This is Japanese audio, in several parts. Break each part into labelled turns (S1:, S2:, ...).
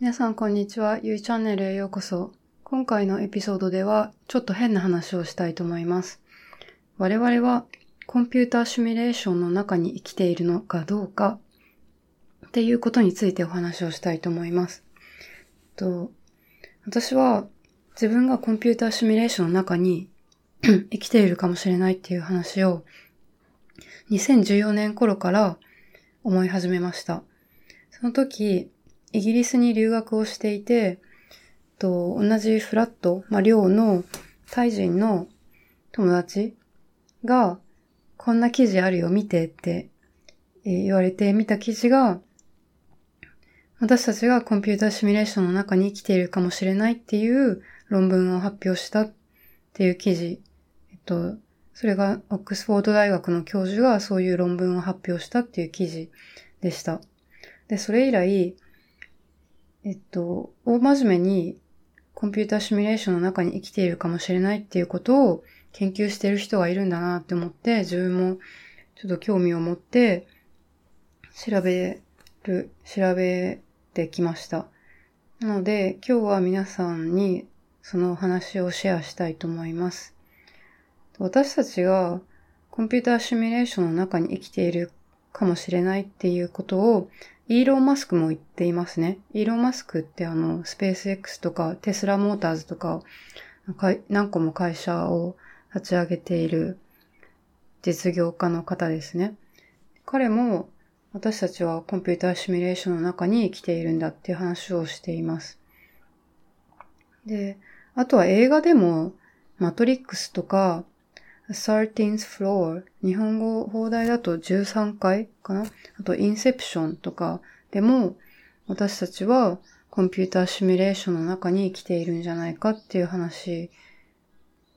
S1: 皆さんこんにちは。ゆいチャンネルへようこそ。今回のエピソードではちょっと変な話をしたいと思います。我々はコンピューターシミュレーションの中に生きているのかどうかっていうことについてお話をしたいと思います。と私は自分がコンピューターシミュレーションの中に 生きているかもしれないっていう話を2014年頃から思い始めました。その時、イギリスに留学をしていて、と同じフラット、まあ、寮のタイ人の友達が、こんな記事あるよ、見てって、言われて見た記事が、私たちがコンピューターシミュレーションの中に生きているかもしれないっていう論文を発表したっていう記事。えっと、それがオックスフォード大学の教授がそういう論文を発表したっていう記事でした。で、それ以来、えっと、大真面目にコンピューターシミュレーションの中に生きているかもしれないっていうことを研究している人がいるんだなって思って、自分もちょっと興味を持って調べる、調べてきました。なので、今日は皆さんにその話をシェアしたいと思います。私たちがコンピューターシミュレーションの中に生きているかもしれないっていうことをイーロン・マスクも言っていますね。イーロン・マスクってあの、スペース X とかテスラモーターズとか、何個も会社を立ち上げている実業家の方ですね。彼も私たちはコンピューターシミュレーションの中に生きているんだっていう話をしています。で、あとは映画でもマトリックスとか 13th floor 日本語放題だと13階かな？あとインセプションとか。でも私たちはコンピューターシミュレーションの中に生きているんじゃないかっていう話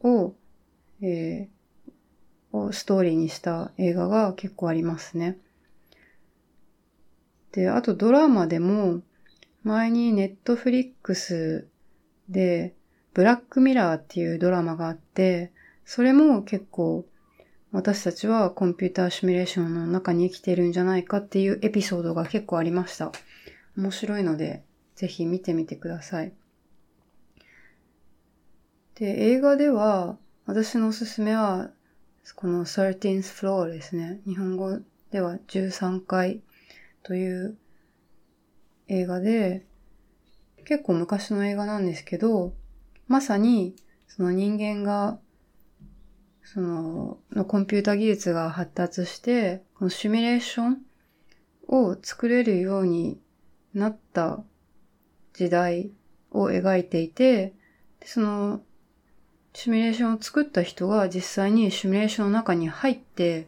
S1: を、えー、をストーリーにした映画が結構ありますね。で、あとドラマでも前にネットフリックスでブラックミラーっていうドラマがあって、それも結構私たちはコンピューターシミュレーションの中に生きているんじゃないかっていうエピソードが結構ありました。面白いので、ぜひ見てみてください。で、映画では、私のおすすめは、この 13th floor ですね。日本語では13階という映画で、結構昔の映画なんですけど、まさにその人間がその、のコンピュータ技術が発達して、このシミュレーションを作れるようになった時代を描いていて、その、シミュレーションを作った人が実際にシミュレーションの中に入って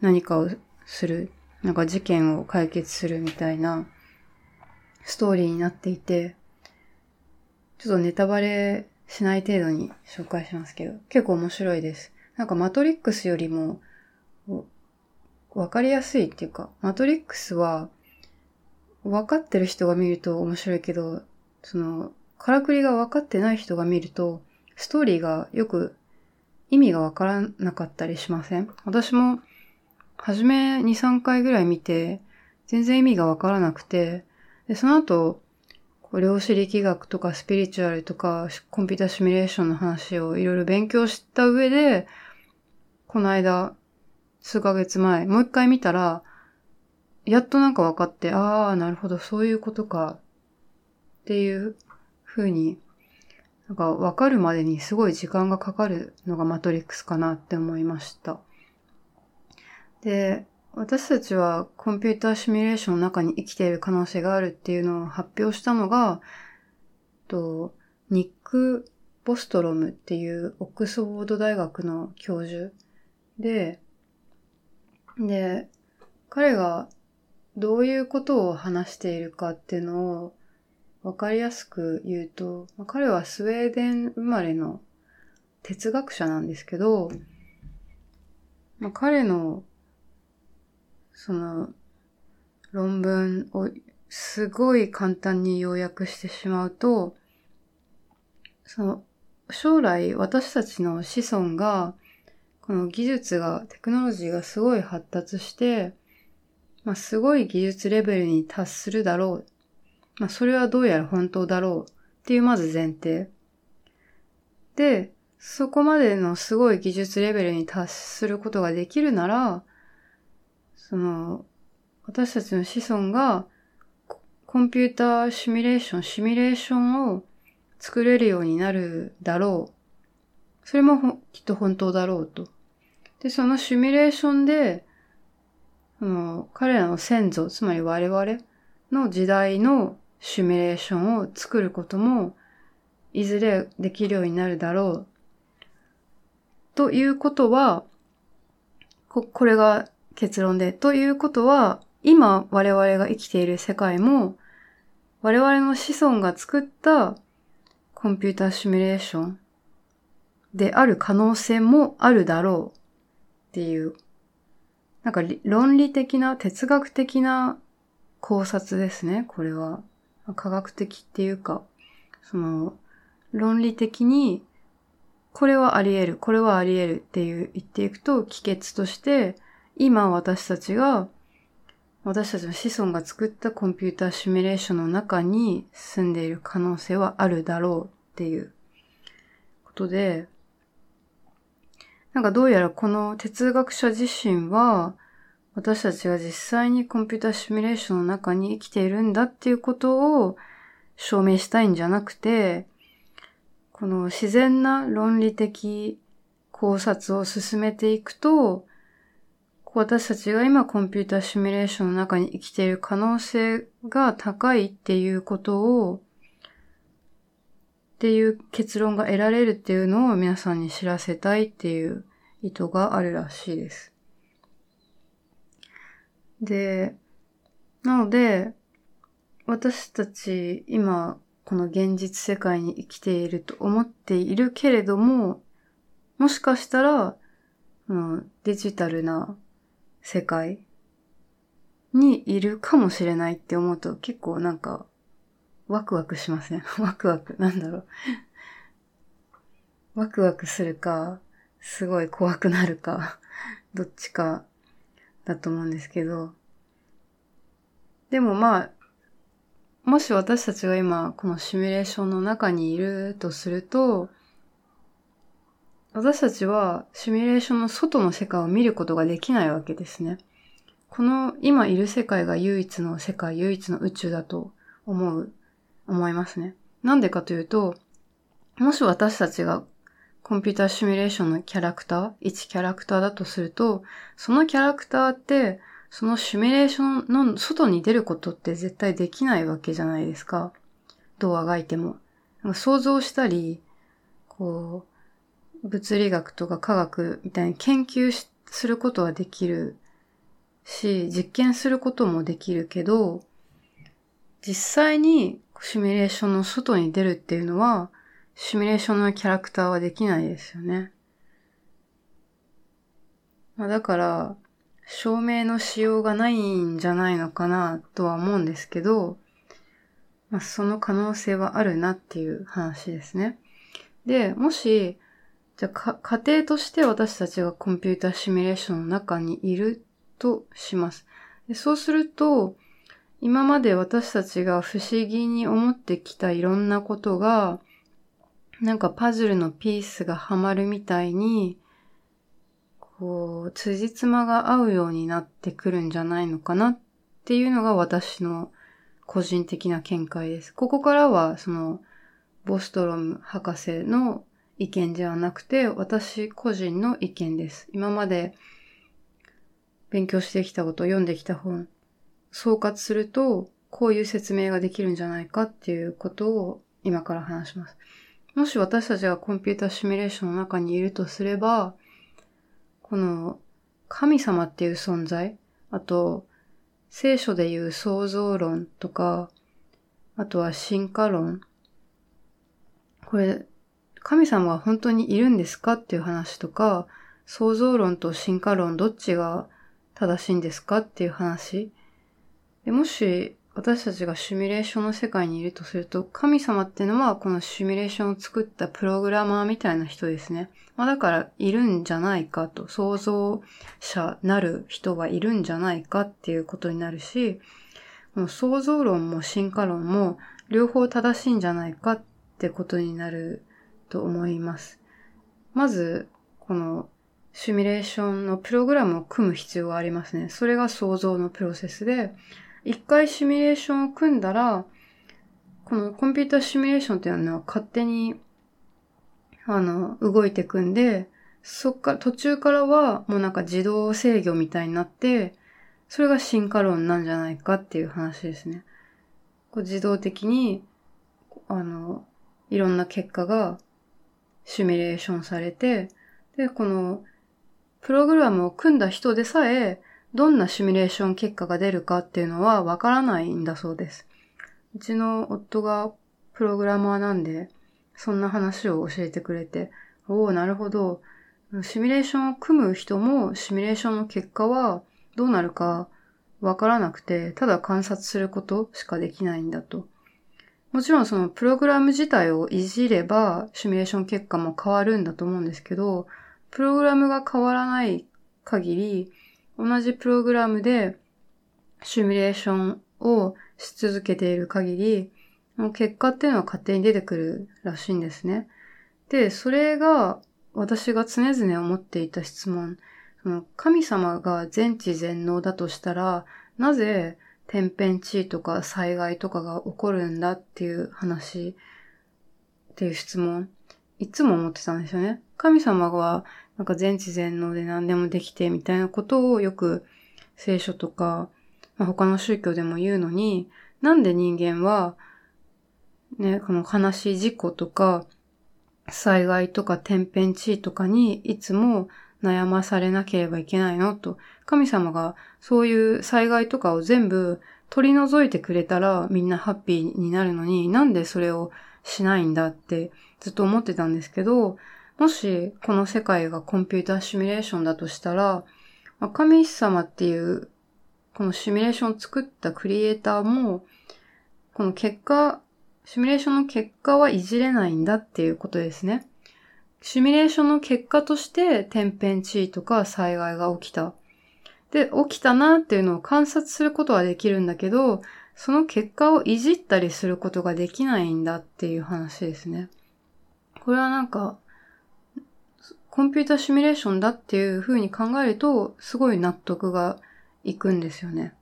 S1: 何かをする、なんか事件を解決するみたいなストーリーになっていて、ちょっとネタバレしない程度に紹介しますけど、結構面白いです。なんかマトリックスよりも、わかりやすいっていうか、マトリックスは、分かってる人が見ると面白いけど、その、からくりが分かってない人が見ると、ストーリーがよく意味がわからなかったりしません？私も、はじめ2、3回ぐらい見て、全然意味がわからなくて、で、その後、量子力学とかスピリチュアルとかコンピュータシミュレーションの話をいろいろ勉強した上で、この間、数ヶ月前、もう一回見たら、やっとなんか分かって、ああ、なるほど、そういうことか、っていう風に、なんか分かるまでにすごい時間がかかるのがマトリックスかなって思いました。で、私たちはコンピューターシミュレーションの中に生きている可能性があるっていうのを発表したのが、とニック・ボストロムっていうオックスフォード大学の教授で、で、彼がどういうことを話しているかっていうのをわかりやすく言うと、彼はスウェーデン生まれの哲学者なんですけど、まあ、彼のその論文をすごい簡単に要約してしまうと、その将来私たちの子孫がこの技術が、テクノロジーがすごい発達して、まあ、すごい技術レベルに達するだろうまあ、それはどうやら本当だろうっていうまず前提。で、そこまでのすごい技術レベルに達することができるなら、その、私たちの子孫がコンピューターシミュレーション、シミュレーションを作れるようになるだろう。それもきっと本当だろうと。で、そのシミュレーションで、あの、彼らの先祖、つまり我々の時代のシミュレーションを作ることも、いずれできるようになるだろう。ということは、こ、これが結論で。ということは、今我々が生きている世界も、我々の子孫が作ったコンピューターシミュレーションである可能性もあるだろうっていう、なんか論理的な哲学的な考察ですね、これは。科学的っていうか、その、論理的に、これはあり得る、これはあり得るっていう言っていくと、帰結として、今私たちが私たちの子孫が作ったコンピューターシミュレーションの中に住んでいる可能性はあるだろうっていうことで、なんかどうやらこの哲学者自身は、私たちが実際にコンピューターシミュレーションの中に生きているんだっていうことを証明したいんじゃなくて、この自然な論理的考察を進めていくと、私たちが今コンピューターシミュレーションの中に生きている可能性が高いっていうことを、っていう結論が得られるっていうのを皆さんに知らせたいっていう意図があるらしいです。で、なので、私たち今この現実世界に生きていると思っているけれども、もしかしたら、うん、デジタルな世界にいるかもしれないって思うと結構なんかワクワクしません？ワクワク、なんだろうワクワクするか、すごい怖くなるか、どっちかだと思うんですけど。でもまあ、もし私たちが今このシミュレーションの中にいるとすると、私たちはシミュレーションの外の世界を見ることができないわけですね。この今いる世界が唯一の世界、唯一の宇宙だと思う、思いますね。なんでかというと、もし私たちがコンピューターシミュレーションのキャラクター、1キャラクターだとすると、そのキャラクターって、そのシミュレーションの外に出ることって絶対できないわけじゃないですか。どうあがいても。想像したり、こう、物理学とか科学みたいに研究することはできるし、実験することもできるけど、実際にシミュレーションの外に出るっていうのは、シミュレーションのキャラクターはできないですよね。まあ、だから、証明のしようがないんじゃないのかなとは思うんですけど、まあ、その可能性はあるなっていう話ですね。で、もし、じゃあ、家庭として私たちがコンピューターシミュレーションの中にいるとします。でそうすると、今まで私たちが不思議に思ってきたいろんなことが、なんかパズルのピースがはまるみたいに、こう、辻褄が合うようになってくるんじゃないのかなっていうのが私の個人的な見解です。ここからは、その、ボストロム博士の意見ではなくて、私個人の意見です。今まで勉強してきたこと、読んできた本、総括すると、こういう説明ができるんじゃないかっていうことを今から話します。もし私たちがコンピュータシミュレーションの中にいるとすれば、この神様っていう存在、あと聖書でいう創造論とか、あとは進化論。これ神様は本当にいるんですかっていう話とか、創造論と進化論どっちが正しいんですかっていう話。でもし私たちがシミュレーションの世界にいるとすると、神様ってのはこのシミュレーションを作ったプログラマーみたいな人ですね。まあだからいるんじゃないかと、創造者なる人はいるんじゃないかっていうことになるし、もう想像論も進化論も両方正しいんじゃないかってことになると思います。まず、このシミュレーションのプログラムを組む必要がありますね。それが想像のプロセスで、一回シミュレーションを組んだら、このコンピューターシミュレーションっていうのは勝手に、あの、動いてくんで、そっから、途中からはもうなんか自動制御みたいになって、それが進化論なんじゃないかっていう話ですね。こう自動的に、あの、いろんな結果がシミュレーションされて、で、このプログラムを組んだ人でさえ、どんなシミュレーション結果が出るかっていうのはわからないんだそうです。うちの夫がプログラマーなんで、そんな話を教えてくれて、おおなるほど。シミュレーションを組む人もシミュレーションの結果はどうなるかわからなくて、ただ観察することしかできないんだと。もちろんそのプログラム自体をいじればシミュレーション結果も変わるんだと思うんですけど、プログラムが変わらない限り、同じプログラムでシミュレーションをし続けている限り、結果っていうのは勝手に出てくるらしいんですね。で、それが私が常々思っていた質問。神様が全知全能だとしたら、なぜ天変地異とか災害とかが起こるんだっていう話っていう質問。いつも思ってたんですよね。神様はなんか全知全能で何でもできてみたいなことをよく聖書とか、まあ、他の宗教でも言うのに、なんで人間は、ね、この悲しい事故とか、災害とか天変地異とかにいつも悩まされなければいけないの？と、神様がそういう災害とかを全部取り除いてくれたらみんなハッピーになるのになんでそれをしないんだってずっと思ってたんですけど、もしこの世界がコンピューターシミュレーションだとしたら、神様っていうこのシミュレーションを作ったクリエイターも、この結果、シミュレーションの結果はいじれないんだっていうことですね。シミュレーションの結果として天変地異とか災害が起きた。で、起きたなっていうのを観察することはできるんだけど、その結果をいじったりすることができないんだっていう話ですね。これはなんか、コンピュータシミュレーションだっていう風に考えると、すごい納得がいくんですよね。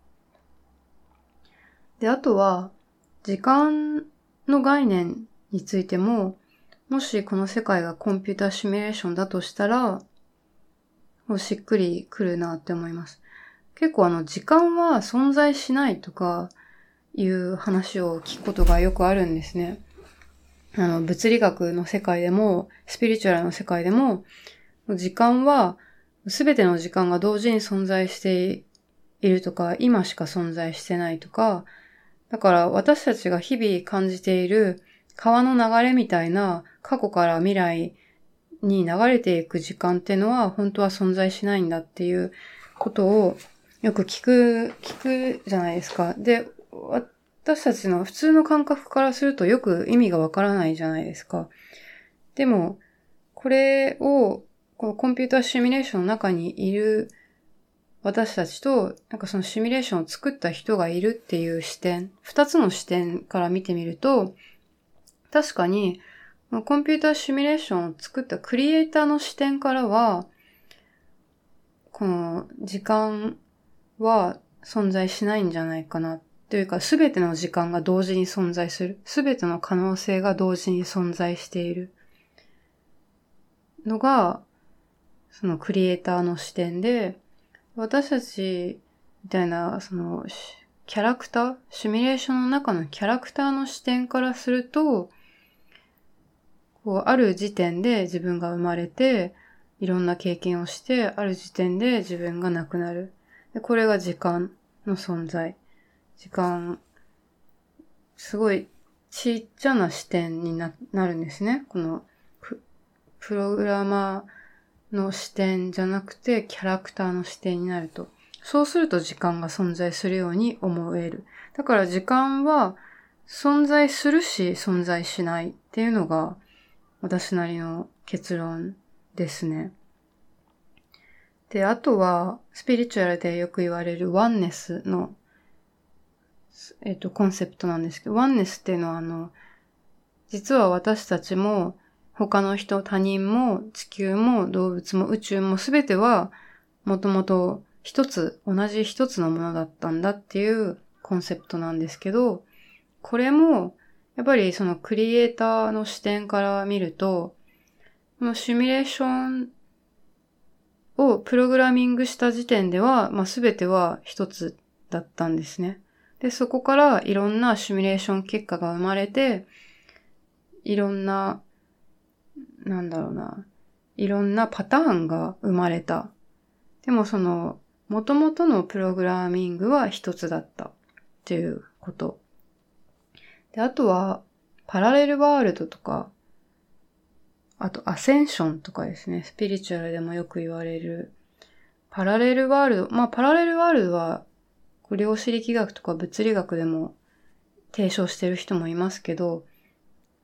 S1: で、あとは、時間の概念についても、もしこの世界がコンピュータシミュレーションだとしたら、もうしっくりくるなって思います。結構あの、時間は存在しないとかいう話を聞くことがよくあるんですね。あの、物理学の世界でも、スピリチュアルの世界でも、時間は、すべての時間が同時に存在しているとか、今しか存在してないとか、だから私たちが日々感じている川の流れみたいな過去から未来に流れていく時間っていうのは本当は存在しないんだっていうことをよく聞く、聞くじゃないですか。で、私たちの普通の感覚からするとよく意味がわからないじゃないですか。でも、これを、このコンピューターシミュレーションの中にいる私たちと、なんかそのシミュレーションを作った人がいるっていう視点、二つの視点から見てみると、確かに、コンピューターシミュレーションを作ったクリエイターの視点からは、この時間は存在しないんじゃないかなというか、すべての時間が同時に存在する。すべての可能性が同時に存在している。のが、そのクリエイターの視点で、私たちみたいな、その、キャラクターシミュレーションの中のキャラクターの視点からすると、こう、ある時点で自分が生まれて、いろんな経験をして、ある時点で自分が亡くなる。でこれが時間の存在。時間、すごいちっちゃな視点になるんですね。このプログラマーの視点じゃなくてキャラクターの視点になると。そうすると時間が存在するように思える。だから時間は存在するし存在しないっていうのが私なりの結論ですね。で、あとはスピリチュアルでよく言われるワンネスのえっ、と、コンセプトなんですけど、ワンネスっていうのはあの、実は私たちも他の人、他人も地球も動物も宇宙も全てはもともと一つ、同じ一つのものだったんだっていうコンセプトなんですけど、これもやっぱりそのクリエイターの視点から見ると、このシミュレーションをプログラミングした時点では、まあ、全ては一つだったんですね。で、そこからいろんなシミュレーション結果が生まれて、いろんな、なんだろうな、いろんなパターンが生まれた。でもその、元々のプログラミングは一つだったっていうこと。で、あとは、パラレルワールドとか、あと、アセンションとかですね、スピリチュアルでもよく言われる、パラレルワールド、まあ、パラレルワールドは、量子力学とか物理学でも提唱してる人もいますけど、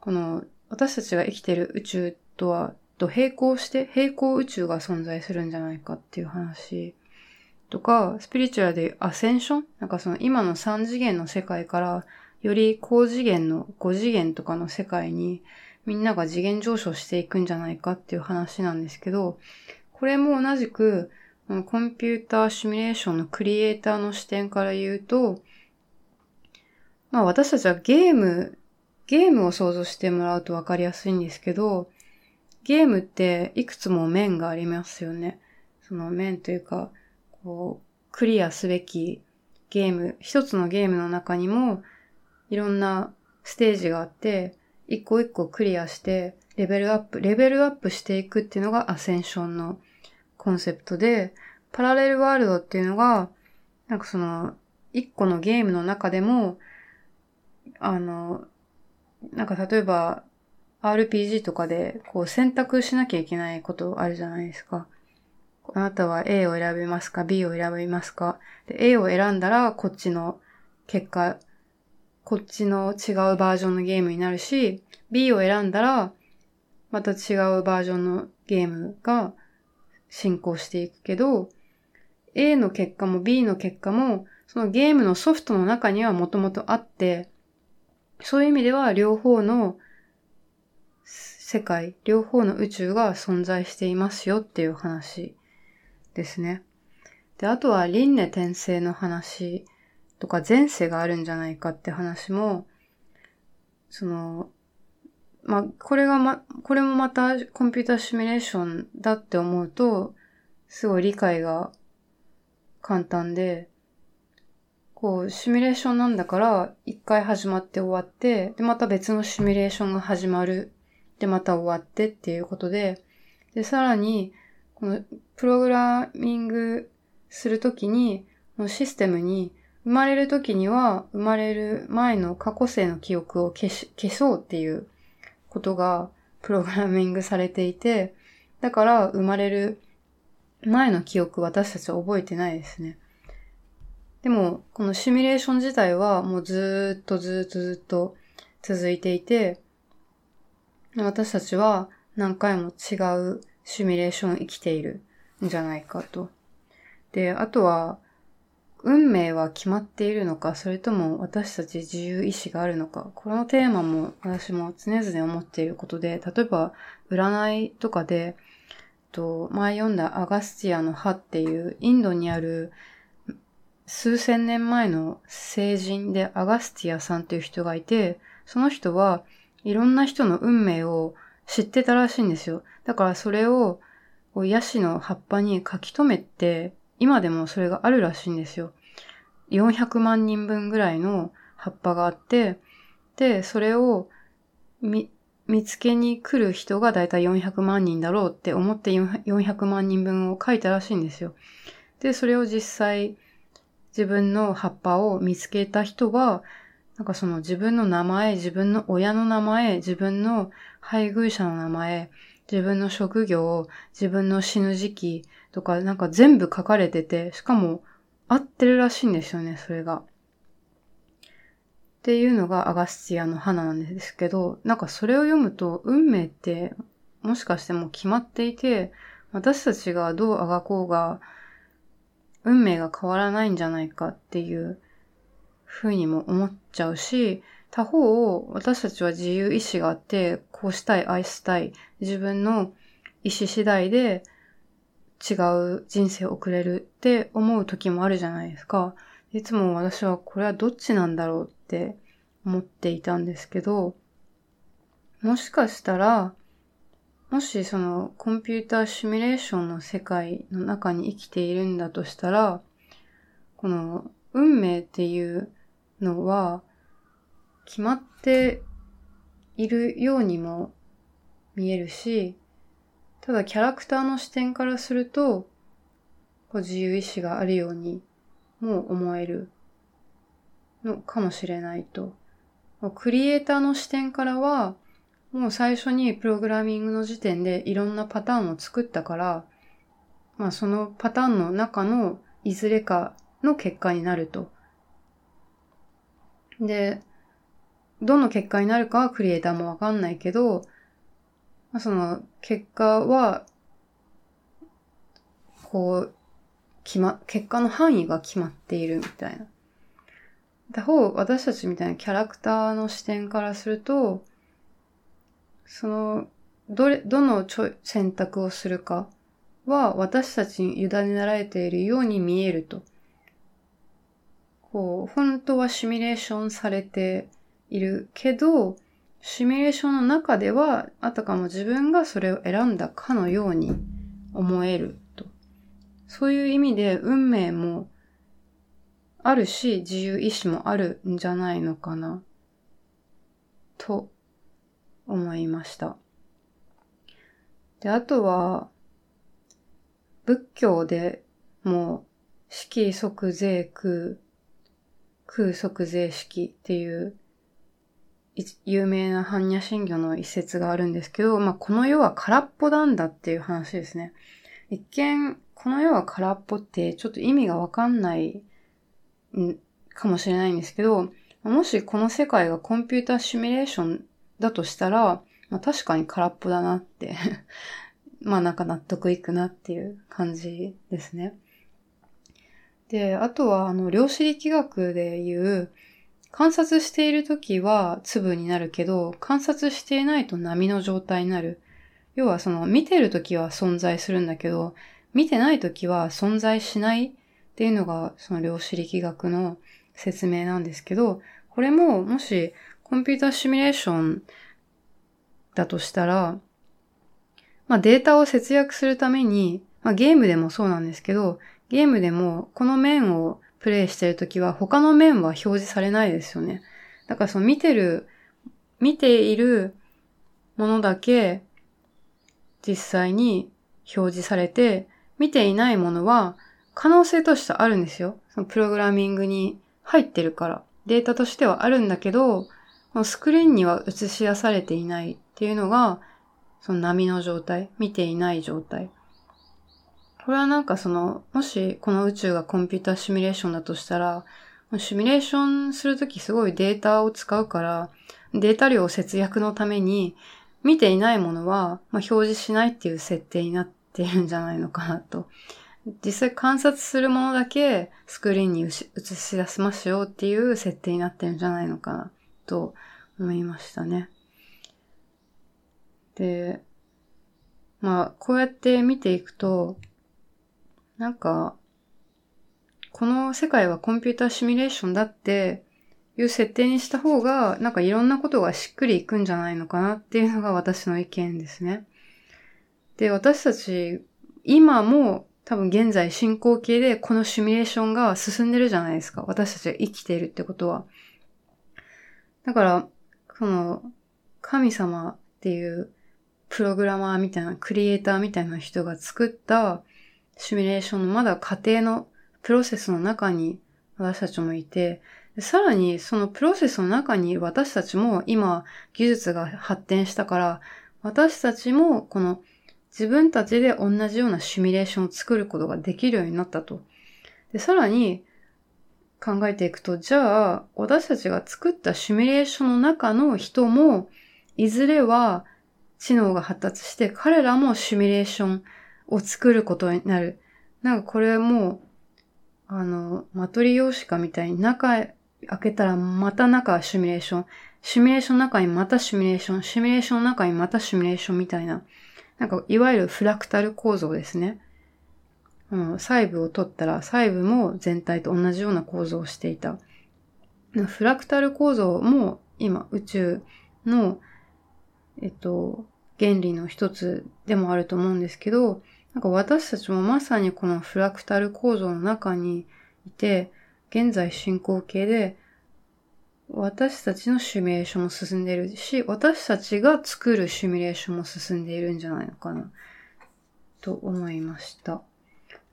S1: この私たちが生きてる宇宙とは、と並行して、並行宇宙が存在するんじゃないかっていう話。とか、スピリチュアルでアセンション？なんかその今の3次元の世界からより高次元の5次元とかの世界にみんなが次元上昇していくんじゃないかっていう話なんですけど、これも同じくコンピューターシミュレーションのクリエイターの視点から言うと、まあ私たちはゲームゲームを想像してもらうとわかりやすいんですけど、ゲームっていくつも面がありますよね。その面というか、こう、クリアすべきゲーム、一つのゲームの中にも、いろんなステージがあって、一個一個クリアして、レベルアップ、レベルアップしていくっていうのがアセンションのコンセプトで、パラレルワールドっていうのが、なんかその、一個のゲームの中でも、あの、なんか例えば RPG とかでこう選択しなきゃいけないことあるじゃないですか。あなたは A を選びますか ?B を選びますかで ?A を選んだらこっちの結果、こっちの違うバージョンのゲームになるし、B を選んだらまた違うバージョンのゲームが進行していくけど、A の結果も B の結果もそのゲームのソフトの中にはもともとあって、そういう意味では両方の世界、両方の宇宙が存在していますよっていう話ですね。で、あとは輪廻転生の話とか前世があるんじゃないかって話も、その、まあ、これがま、これもまたコンピュータシミュレーションだって思うと、すごい理解が簡単で、こう、シミュレーションなんだから、一回始まって終わって、で、また別のシミュレーションが始まる。で、また終わってっていうことで、で、さらに、この、プログラミングするときに、このシステムに、生まれるときには、生まれる前の過去世の記憶を消し、消そうっていうことが、プログラミングされていて、だから、生まれる前の記憶私たちは覚えてないですね。でも、このシミュレーション自体はもうずっとずっとずっと続いていて、私たちは何回も違うシミュレーション生きているんじゃないかと。で、あとは、運命は決まっているのか、それとも私たち自由意志があるのか。このテーマも私も常々思っていることで、例えば占いとかで、と前読んだアガスティアの歯っていうインドにある数千年前の聖人でアガスティアさんっていう人がいて、その人はいろんな人の運命を知ってたらしいんですよ。だからそれをヤシの葉っぱに書き留めて、今でもそれがあるらしいんですよ。400万人分ぐらいの葉っぱがあって、で、それを見、見つけに来る人がだいたい400万人だろうって思って400万人分を書いたらしいんですよ。で、それを実際自分の葉っぱを見つけた人は、なんかその自分の名前、自分の親の名前、自分の配偶者の名前、自分の職業、自分の死ぬ時期とかなんか全部書かれてて、しかも合ってるらしいんですよね、それが。っていうのがアガスティアの花なんですけど、なんかそれを読むと運命ってもしかしてもう決まっていて、私たちがどうあがこうが、運命が変わらないんじゃないかっていうふうにも思っちゃうし、他方を、私たちは自由意志があって、こうしたい、愛したい、自分の意志次第で違う人生を送れるって思う時もあるじゃないですか。いつも私はこれはどっちなんだろうって思っていたんですけど、もしかしたら、もしそのコンピューターシミュレーションの世界の中に生きているんだとしたら、この運命っていうのは決まっているようにも見えるし、ただキャラクターの視点からすると、こう自由意志があるようにも思えるのかもしれないと。クリエイターの視点からは、もう最初にプログラミングの時点でいろんなパターンを作ったから、まあそのパターンの中のいずれかの結果になると。で、どの結果になるかはクリエイターもわかんないけど、まあ、その結果は、こう、決ま、結果の範囲が決まっているみたいな。他方、私たちみたいなキャラクターの視点からすると、その、どれ、どのちょ選択をするかは私たちに委ねられているように見えると。こう、本当はシミュレーションされているけど、シミュレーションの中では、あたかも自分がそれを選んだかのように思えると。そういう意味で運命もあるし、自由意志もあるんじゃないのかな、と思いました。で、あとは、仏教でもう、式即税空、空即税式っていう有名な般若心経の一節があるんですけど、まあ、この世は空っぽなんだっていう話ですね。一見、この世は空っぽってちょっと意味がわかんないんかもしれないんですけど、もしこの世界がコンピューターシミュレーションだとしたら、まあ、確かに空っぽだなって まあなんか納得いくなっていう感じですね。で、あとはあの量子力学で言う、観察しているときは粒になるけど、観察していないと波の状態になる。要はその見てるときは存在するんだけど、見てないときは存在しないっていうのがその量子力学の説明なんですけど、これももしコンピューターシミュレーションだとしたら、まあデータを節約するために、まあゲームでもそうなんですけど、ゲームでもこの面をプレイしてるときは他の面は表示されないですよね。だからその見てる、見ているものだけ実際に表示されて、見ていないものは可能性としてあるんですよ。そのプログラミングに入ってるから。データとしてはあるんだけど、このスクリーンには映し出されていないっていうのが、その波の状態、見ていない状態。これはなんかその、もしこの宇宙がコンピューターシミュレーションだとしたら、シミュレーションするときすごいデータを使うから、データ量節約のために、見ていないものは、まあ、表示しないっていう設定になっているんじゃないのかなと。実際観察するものだけスクリーンに映し出せますよっていう設定になってるんじゃないのかなと思いましたね。で、まあ、こうやって見ていくと、なんか、この世界はコンピューターシミュレーションだっていう設定にした方が、なんかいろんなことがしっくりいくんじゃないのかなっていうのが私の意見ですね。で、私たち、今も多分現在進行形でこのシミュレーションが進んでるじゃないですか。私たちが生きているってことは。だから、この神様っていうプログラマーみたいな、クリエイターみたいな人が作ったシミュレーションのまだ過程のプロセスの中に私たちもいて、さらにそのプロセスの中に私たちも今技術が発展したから、私たちもこの自分たちで同じようなシミュレーションを作ることができるようになったと。で、さらに考えていくと、じゃあ、私たちが作ったシミュレーションの中の人も、いずれは知能が発達して、彼らもシミュレーションを作ることになる。なんかこれもう、あの、マトリヨーシカみたいに仲開けたらまた中シミュレーション。シミュレーションの中にまたシミュレーション。シミュレーションの中にまたシミュレーションみたいな。なんか、いわゆるフラクタル構造ですね。うん、細部を取ったら細部も全体と同じような構造をしていた。フラクタル構造も今宇宙の、えっと、原理の一つでもあると思うんですけど、なんか私たちもまさにこのフラクタル構造の中にいて、現在進行形で、私たちのシミュレーションも進んでいるし、私たちが作るシミュレーションも進んでいるんじゃないのかな、と思いました。だ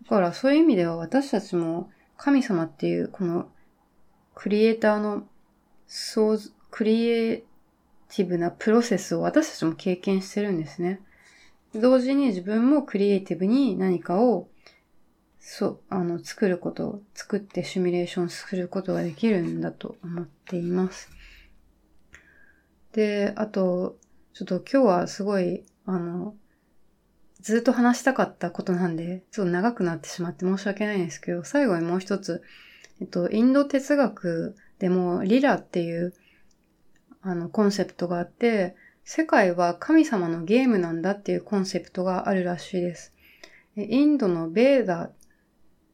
S1: からそういう意味では私たちも神様っていうこのクリエイターの創クリエイティブなプロセスを私たちも経験してるんですね。同時に自分もクリエイティブに何かをそう、あの、作ること、作ってシミュレーションすることができるんだと思っています。で、あと、ちょっと今日はすごい、あの、ずっと話したかったことなんで、ちょっと長くなってしまって申し訳ないんですけど、最後にもう一つ、えっと、インド哲学でもリラっていう、あの、コンセプトがあって、世界は神様のゲームなんだっていうコンセプトがあるらしいです。インドのベーダ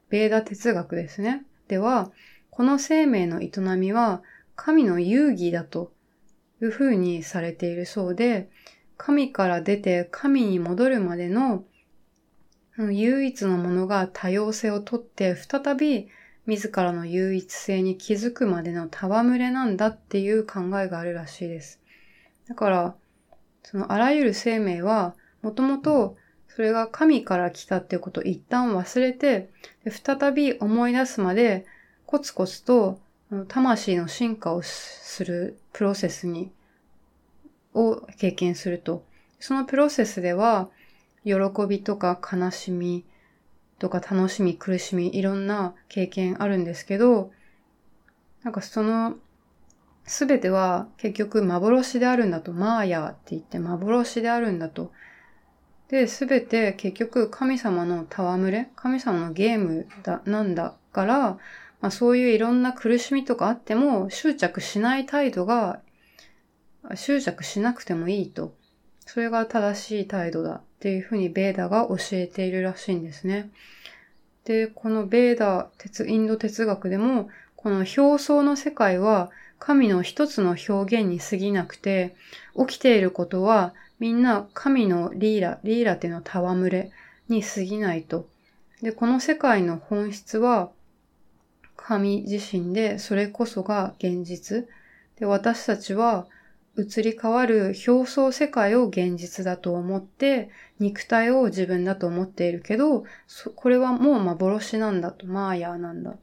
S1: ベーダ哲学ですね。では、この生命の営みは神の遊戯だというふうにされているそうで、神から出て神に戻るまでの唯一のものが多様性をとって再び自らの唯一性に気づくまでの戯れなんだっていう考えがあるらしいです。だから、そのあらゆる生命はもともとそれが神から来たっていうことを一旦忘れて、再び思い出すまでコツコツと魂の進化をするプロセスに、を経験すると。そのプロセスでは、喜びとか悲しみとか楽しみ、苦しみ、いろんな経験あるんですけど、なんかそのすべては結局幻であるんだと、マーヤーって言って幻であるんだと。で、すべて結局神様の戯れ、神様のゲームだ、なんだから、まあそういういろんな苦しみとかあっても執着しない態度が、執着しなくてもいいと。それが正しい態度だっていうふうにベーダが教えているらしいんですね。で、このベーダ、インド哲学でも、この表層の世界は神の一つの表現に過ぎなくて、起きていることはみんな神のリーラ、リーラっていうのは戯れに過ぎないと。で、この世界の本質は神自身でそれこそが現実。で、私たちは移り変わる表層世界を現実だと思って肉体を自分だと思っているけど、これはもう幻なんだと、マーヤーなんだっ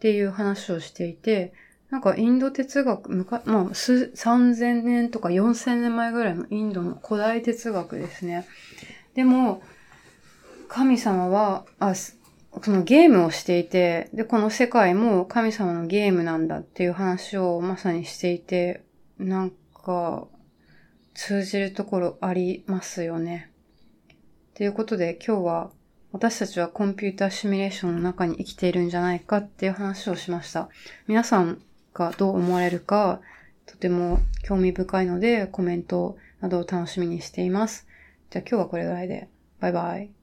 S1: ていう話をしていて、なんかインド哲学、むか、まあ、3000年とか4000年前ぐらいのインドの古代哲学ですね。でも、神様は、あ、そのゲームをしていて、で、この世界も神様のゲームなんだっていう話をまさにしていて、なんか、通じるところありますよね。ということで今日は私たちはコンピューターシミュレーションの中に生きているんじゃないかっていう話をしました。皆さんがどう思われるか、とても興味深いのでコメントなどを楽しみにしています。じゃあ今日はこれぐらいで。バイバイ。